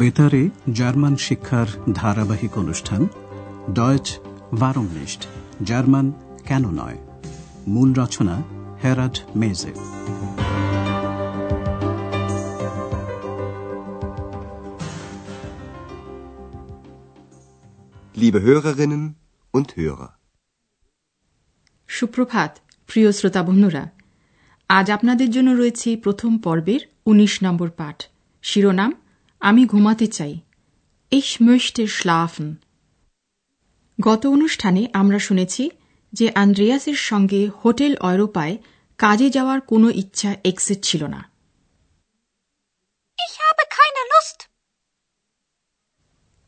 বেতারে জার্মান শিক্ষার ধারাবাহিক অনুষ্ঠান ডয়েচ ভারমনিস্ট জার্মান কেন নয়? মূল রচনা হেরাড মেজে। Liebe Hörerinnen und Hörer. সুপ্রভাত প্রিয় শ্রোতা বন্ধুরা। আজ আপনাদের জন্য রয়েছে প্রথম পর্বের ১৯ নম্বর পাঠ। শিরোনাম আমি ঘুমাতে চাই। Ich möchte schlafen. গত অনুষ্ঠানে আমরা শুনেছি যে আন্দ্রেয়াসের সঙ্গে হোটেল অয়রোপায় কাজে যাওয়ার কোনো ইচ্ছা এক্সের ছিল না.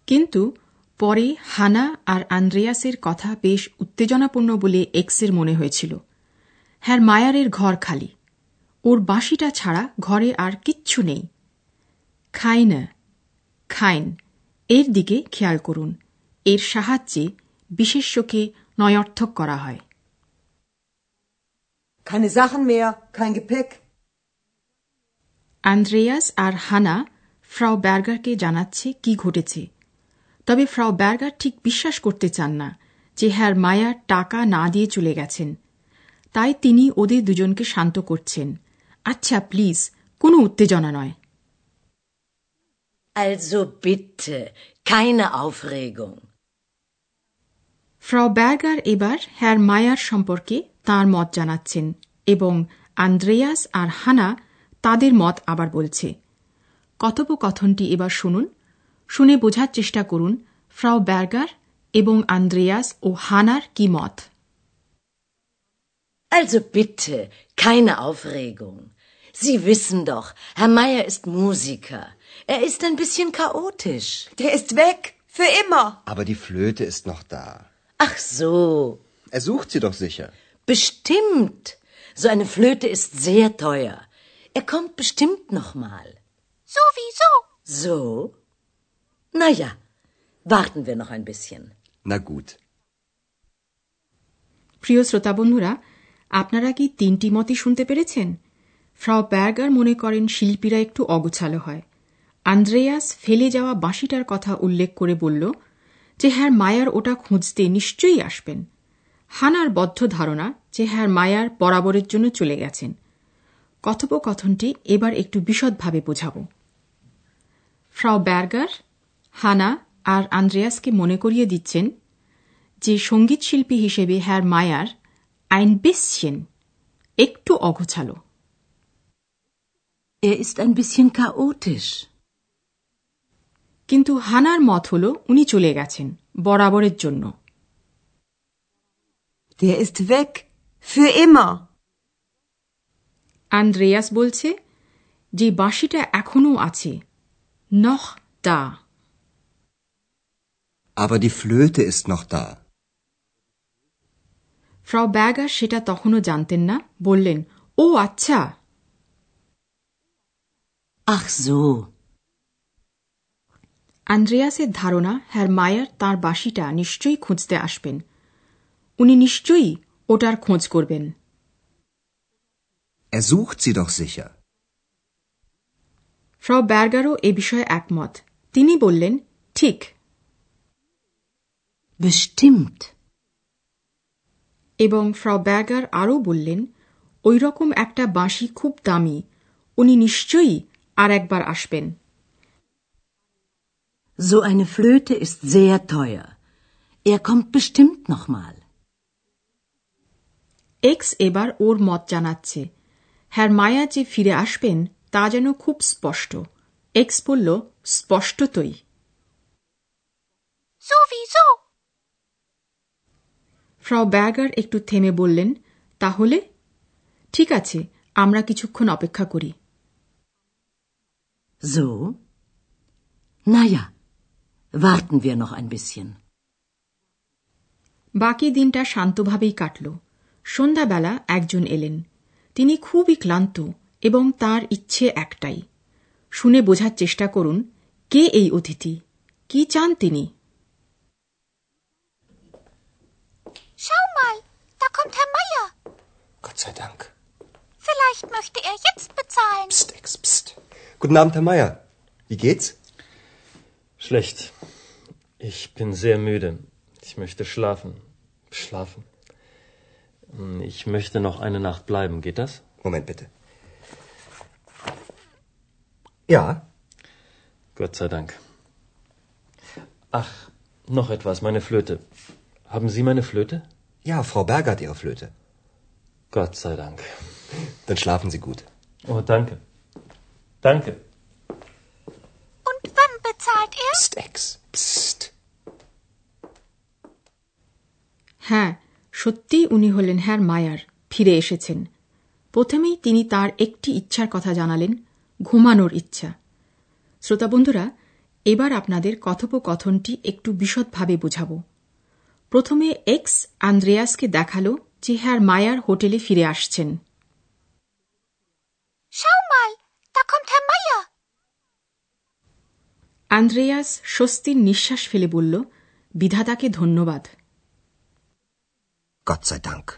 কিন্তু পরে হানা আর আন্দ্রেয়াসের কথা বেশ উত্তেজনাপূর্ণ বলে এক্সের মনে হয়েছিল। হ্যার মায়ারের ঘর খালি। ওর বাঁশিটা ছাড়া ঘরে আর কিচ্ছু নেই। খাইনা খাইন। এর দিকে খেয়াল করুন। এর সাহায্যে বিশেষ্যকে নয়র্থক করা হয়। Keine Sachen mehr, kein Gepäck. Andreas আর হানা ফ্রাও ব্যার্গারকে জানাচ্ছে কি ঘটেছে। তবে ফ্রাও ব্যার্গার ঠিক বিশ্বাস করতে চান না যে হ্যার মায়ার টাকা না দিয়ে চলে গেছেন। তাই তিনি ওদের দুজনকে শান্ত করছেন। আচ্ছা প্লিজ কোনো উত্তেজনা নয়। Also bitte, keine Aufregung. Frau Berger এবার হ্যার মায়ার সম্পর্কে তার মত জানাচ্ছেন এবং আন্দ্রেয়াস আর হানা তাদের মত আবার বলছে কথোপকথনটি এবার শুনুন শুনে বোঝার চেষ্টা করুন ফ্রাও ব্যার্গার এবং আন্দ্রেয়াস ও হানার কি মত Also bitte, keine Aufregung. Sie wissen doch, Herr Meier ist Musiker. Er ist ein bisschen chaotisch. Der ist weg. Für immer. Aber die Flöte ist noch da. Ach so, Er sucht sie doch sicher. bestimmt. So eine Flöte ist sehr teuer. Er kommt bestimmt noch mal. Sowieso. So? Na ja, warten wir noch ein bisschen. Na gut. প্রিয় শ্রোতা বন্ধুরা আপনারা কি তিনটি মতই শুনতে পেরেছেন Frau Berger মনে করেন শিল্পীরা একটু অগোছালো হয় আন্দ্রেয়াস ফেলে যাওয়া বাঁশিটার কথা উল্লেখ করে বলল যে হ্যার মায়ার ওটা খুঁজতে নিশ্চয়ই আসবেন। হানার বদ্ধ ধারণা যে হ্যার মায়ার বরাবরের জন্য চলে গেছেন। কথোপকথনটি এবার একটু বিশদভাবে বোঝাব। ফ্রাও ব্যার্গার, হানা আর আন্দ্রেয়াসকে মনে করিয়ে দিচ্ছেন যে সংগীত শিল্পী হিসেবে হ্যার মায়ার আইন বিসছেন, একটু অগোছালো। Er ist ein bisschen chaotisch. কিন্তু হানার মত হল উনি চলে গেছেন বরাবরের জন্য Der ist weg. Für immer. Andreas বলছে যে বাঁশিটা এখনও আছে নখ দা Aber die Flöte ist noch da. Frau Berger সেটা তখনও জানতেন না বললেন ও আচ্ছা Ach so, আন্দ্রেয়াসের ধারণা হ্যার মায়ার তাঁর বাঁশিটা নিশ্চয়ই খুঁজতে আসবেন। উনি নিশ্চয়ই ওটার খোঁজ করবেন। Er sucht sie doch sicher. Frau ব্যার্গারও এ বিষয়ে একমত। তিনি বললেন ঠিক। Bestimmt. এবং ফ্র ব্যাগার আরও বললেন ওই রকম একটা বাঁশি খুব দামি। উনি নিশ্চয়ই আর একবার আসবেন। So eine Flöte ist sehr teuer. Er kommt bestimmt noch এক্স এবার ওর মত জানাচ্ছে হ্যার মায়া যে ফিরে আসবেন তা যেন খুব স্পষ্ট এক্স বলল স্পষ্টতই Sowieso. ফ্রাও ব্যাগার একটু থেমে বললেন তাহলে ঠিক আছে আমরা কিছুক্ষণ অপেক্ষা করি So? Na ja, বাকি দিনটা শান্তভাবেই কাটল। সন্ধ্যাবেলা একজন এলেন। তিনি খুবই ক্লান্ত এবং তার ইচ্ছে একটাই। শুনে বোঝার চেষ্টা করুন কে এই অতিথি? কি চান তিনি? Guten Abend, Herr Meier. Wie geht's? Schlecht. Ich bin sehr müde. Ich möchte schlafen. Schlafen. Hm, Ich möchte noch eine Nacht bleiben. Geht das? Moment bitte. Ja, Gott sei Dank. Ach, noch etwas, meine Flöte. Haben Sie meine Flöte? ja, Frau Berger hat ihre Flöte. Gott sei Dank. Dann schlafen Sie gut. Oh, danke. Danke. Bezahlt er? Psst, Ex. Psst. হ্যাঁ সত্যি উনি হলেন হ্যার মায়ার ফিরে এসেছেন প্রথমেই তিনি তার একটি ইচ্ছার কথা জানালেন ঘুমানোর ইচ্ছা শ্রোতা বন্ধুরা এবার আপনাদের কথোপকথনটি একটু বিশদভাবে বোঝাব প্রথমে এক্স আন্দ্রেয়াসকে দেখাল যে হ্যার মায়ার হোটেলে ফিরে আসছেন Schau mal, da kommt Herr Meier. Andreas স্বস্তির নিঃশ্বাস ফেলে বলল বিধাতাকে ধন্যবাদ। Gott sei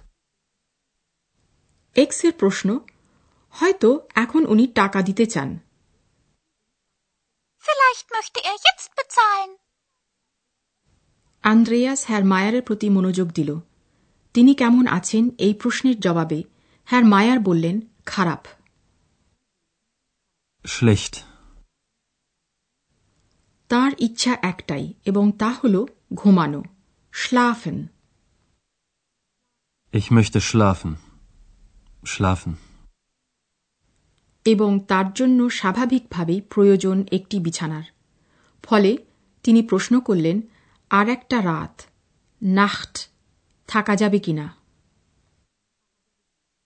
এক্সের প্রশ্ন হয়তো এখন উনি টাকা দিতে চান। Vielleicht möchte er jetzt bezahlen. Andreas হ্যার মায়ারের প্রতি মনোযোগ দিল। তিনি কেমন আছেন এই প্রশ্নের জবাবে হ্যার মায়ার বললেন খারাপ। Schlecht. তার ইচ্ছা একটাই এবং তা হল ঘুমানো স্লাফেন Ich möchte schlafen. Schlafen. এবং তার জন্য স্বাভাবিকভাবেই প্রয়োজন একটি বিছানার ফলে তিনি প্রশ্ন করলেন আর একটা রাত নাখট থাকা যাবে কিনা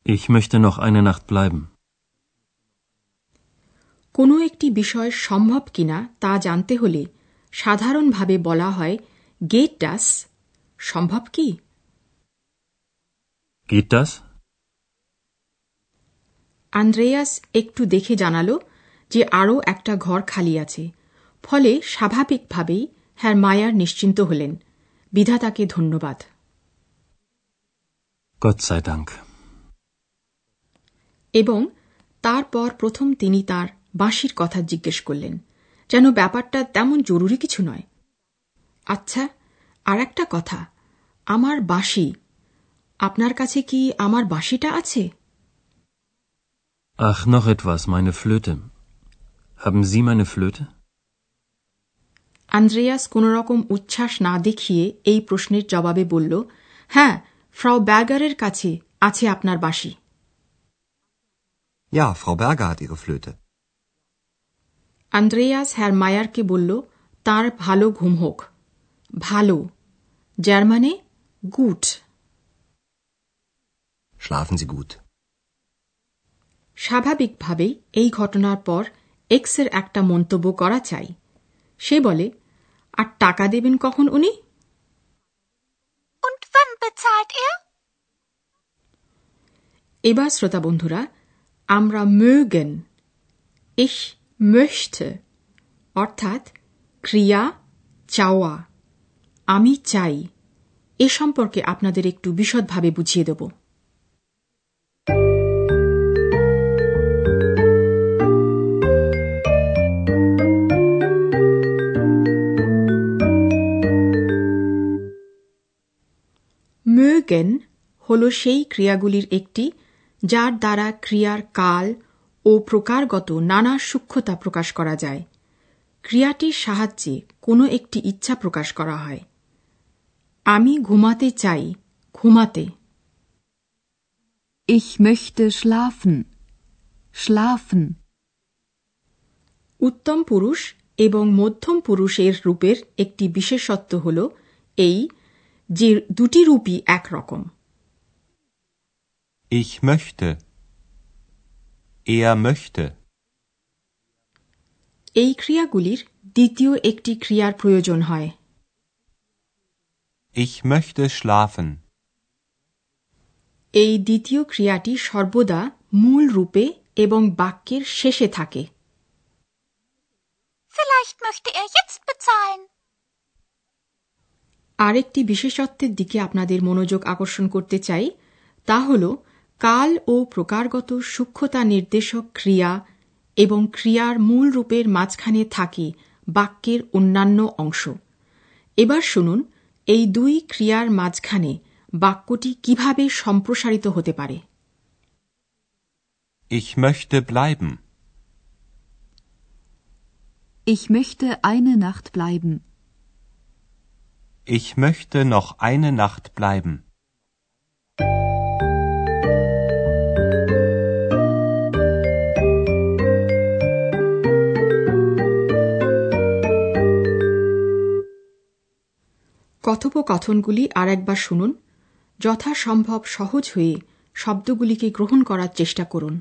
Ich möchte noch eine Nacht bleiben. কোনো একটি বিষয় সম্ভব কিনা তা জানতে হলে সাধারণভাবে বলা হয় গেট ডাস সম্ভব কি Geht das? আন্দ্রেয়াস একটু দেখে জানালো যে আরও একটা ঘর খালি আছে ফলে স্বাভাবিকভাবেই হ্যার মায়ার নিশ্চিন্ত হলেন বিধাতাকে ধন্যবাদ. এবং তারপর প্রথম তিনি তার বাঁশির কথা জিজ্ঞেস করলেন যেন ব্যাপারটা তেমন জরুরি কিছু নয় আচ্ছা আর একটা কথা আমার বাঁশি আপনার কাছে কি আমার বাঁশিটা আছে Ach, noch etwas, meine Flöte. Haben Sie meine Flöte? Andreas কোন রকম উচ্ছ্বাস না দেখিয়ে এই প্রশ্নের জবাবে বলল হ্যাঁ ফ্রাও ব্যাগারের কাছে আছে আপনার বাঁশি Ja, Frau Berger hat ihre Flöte. Andreas হ্যার মায়ারকে বলল তার ভালো ঘুম হোক। ভালো। জার্মানে? গুট। Schlafen স্বাভাবিকভাবেই এই ঘটনার পর এক্সের একটা মন্তব্য করা চাই। সে বলে আর টাকা দেবেন কখন উনি? Und wann bezahlt er? এবার শ্রোতা বন্ধুরা আমরা mögen। Ich möchte, অর্থাৎ ক্রিয়া, চাওয়া, আমি চাই, এ সম্পর্কে আপনাদের একটু বিশদভাবে বুঝিয়ে দেব। mögen হল সেই ক্রিয়াগুলির একটি, যার দ্বারা ক্রিয়ার কাল ও প্রকারগত নানা সূক্ষ্মতা প্রকাশ করা যায় ক্রিয়াটির সাহায্যে কোনো একটি ইচ্ছা প্রকাশ করা হয় আমি ঘুমাতে চাই ঘুমাতে Ich möchte schlafen. Schlafen. উত্তম পুরুষ এবং মধ্যম পুরুষের রূপের একটি বিশেষত্ব হল এই যে দুটি রূপই একরকম Ich möchte. Er möchte. এই ক্রিয়াগুলির দ্বিতীয় একটি ক্রিয়ার প্রয়োজন হয় Ich möchte schlafen. এই দ্বিতীয় ক্রিয়াটি সর্বদা মূল রূপে এবং বাক্যের শেষে থাকে Vielleicht möchte er jetzt bezahlen. আরেকটি বিশেষত্বের দিকে আপনাদের মনোযোগ আকর্ষণ করতে চাই তা হল কাল ও প্রকারগত সূক্ষ্মতা নির্দেশক ক্রিয়া এবং ক্রিয়ার মূল রূপের মাঝখানে থাকে বাক্যের অন্যান্য অংশ এবার শুনুন এই দুই ক্রিয়ার মাঝখানে বাক্যটি কীভাবে সম্প্রসারিত হতে পারে Ich möchte bleiben. Ich möchte eine Nacht bleiben. Ich möchte noch eine Nacht bleiben. কথোপকথনগুলি আর একবার শুনুন। যথাসম্ভব সহজ হয়ে শব্দগুলিকে গ্রহণ করার চেষ্টা করুন।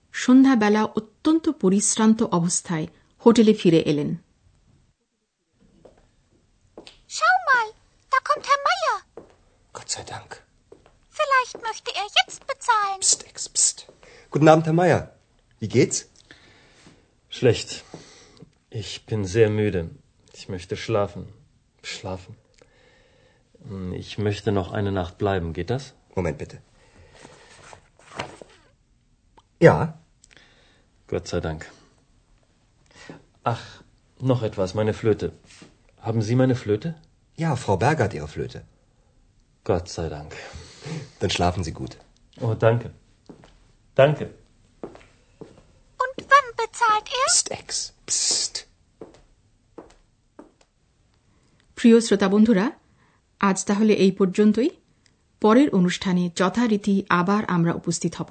সন্ধ্যাবেলা অত্যন্ত পরিশ্রান্ত অবস্থায় হোটেলে ফিরে এলেন Schau mal, da kommt Herr Meier. Gott sei Dank. Vielleicht möchte er jetzt bezahlen. Psst, Ex, psst. Guten Abend, Herr Meier. Wie geht's? Schlecht. Ich bin sehr müde. Ich möchte schlafen. Schlafen. Hm, Ich möchte noch eine Nacht bleiben. Geht das? Moment bitte. Ja, Gott sei Dank. Ach, noch etwas, meine Flöte. Haben Sie meine Flöte? ja, Frau Berger hat Ihre Flöte. Gott sei Dank. Dann schlafen Sie gut. Oh, danke. Danke. Und wann bezahlt er? Psst, Ex, psst. প্রিয় শ্রোতা বন্ধুরা আজ তাহলে এই পর্যন্তই পরের অনুষ্ঠানে যথারীতি আবার আমরা উপস্থিত হব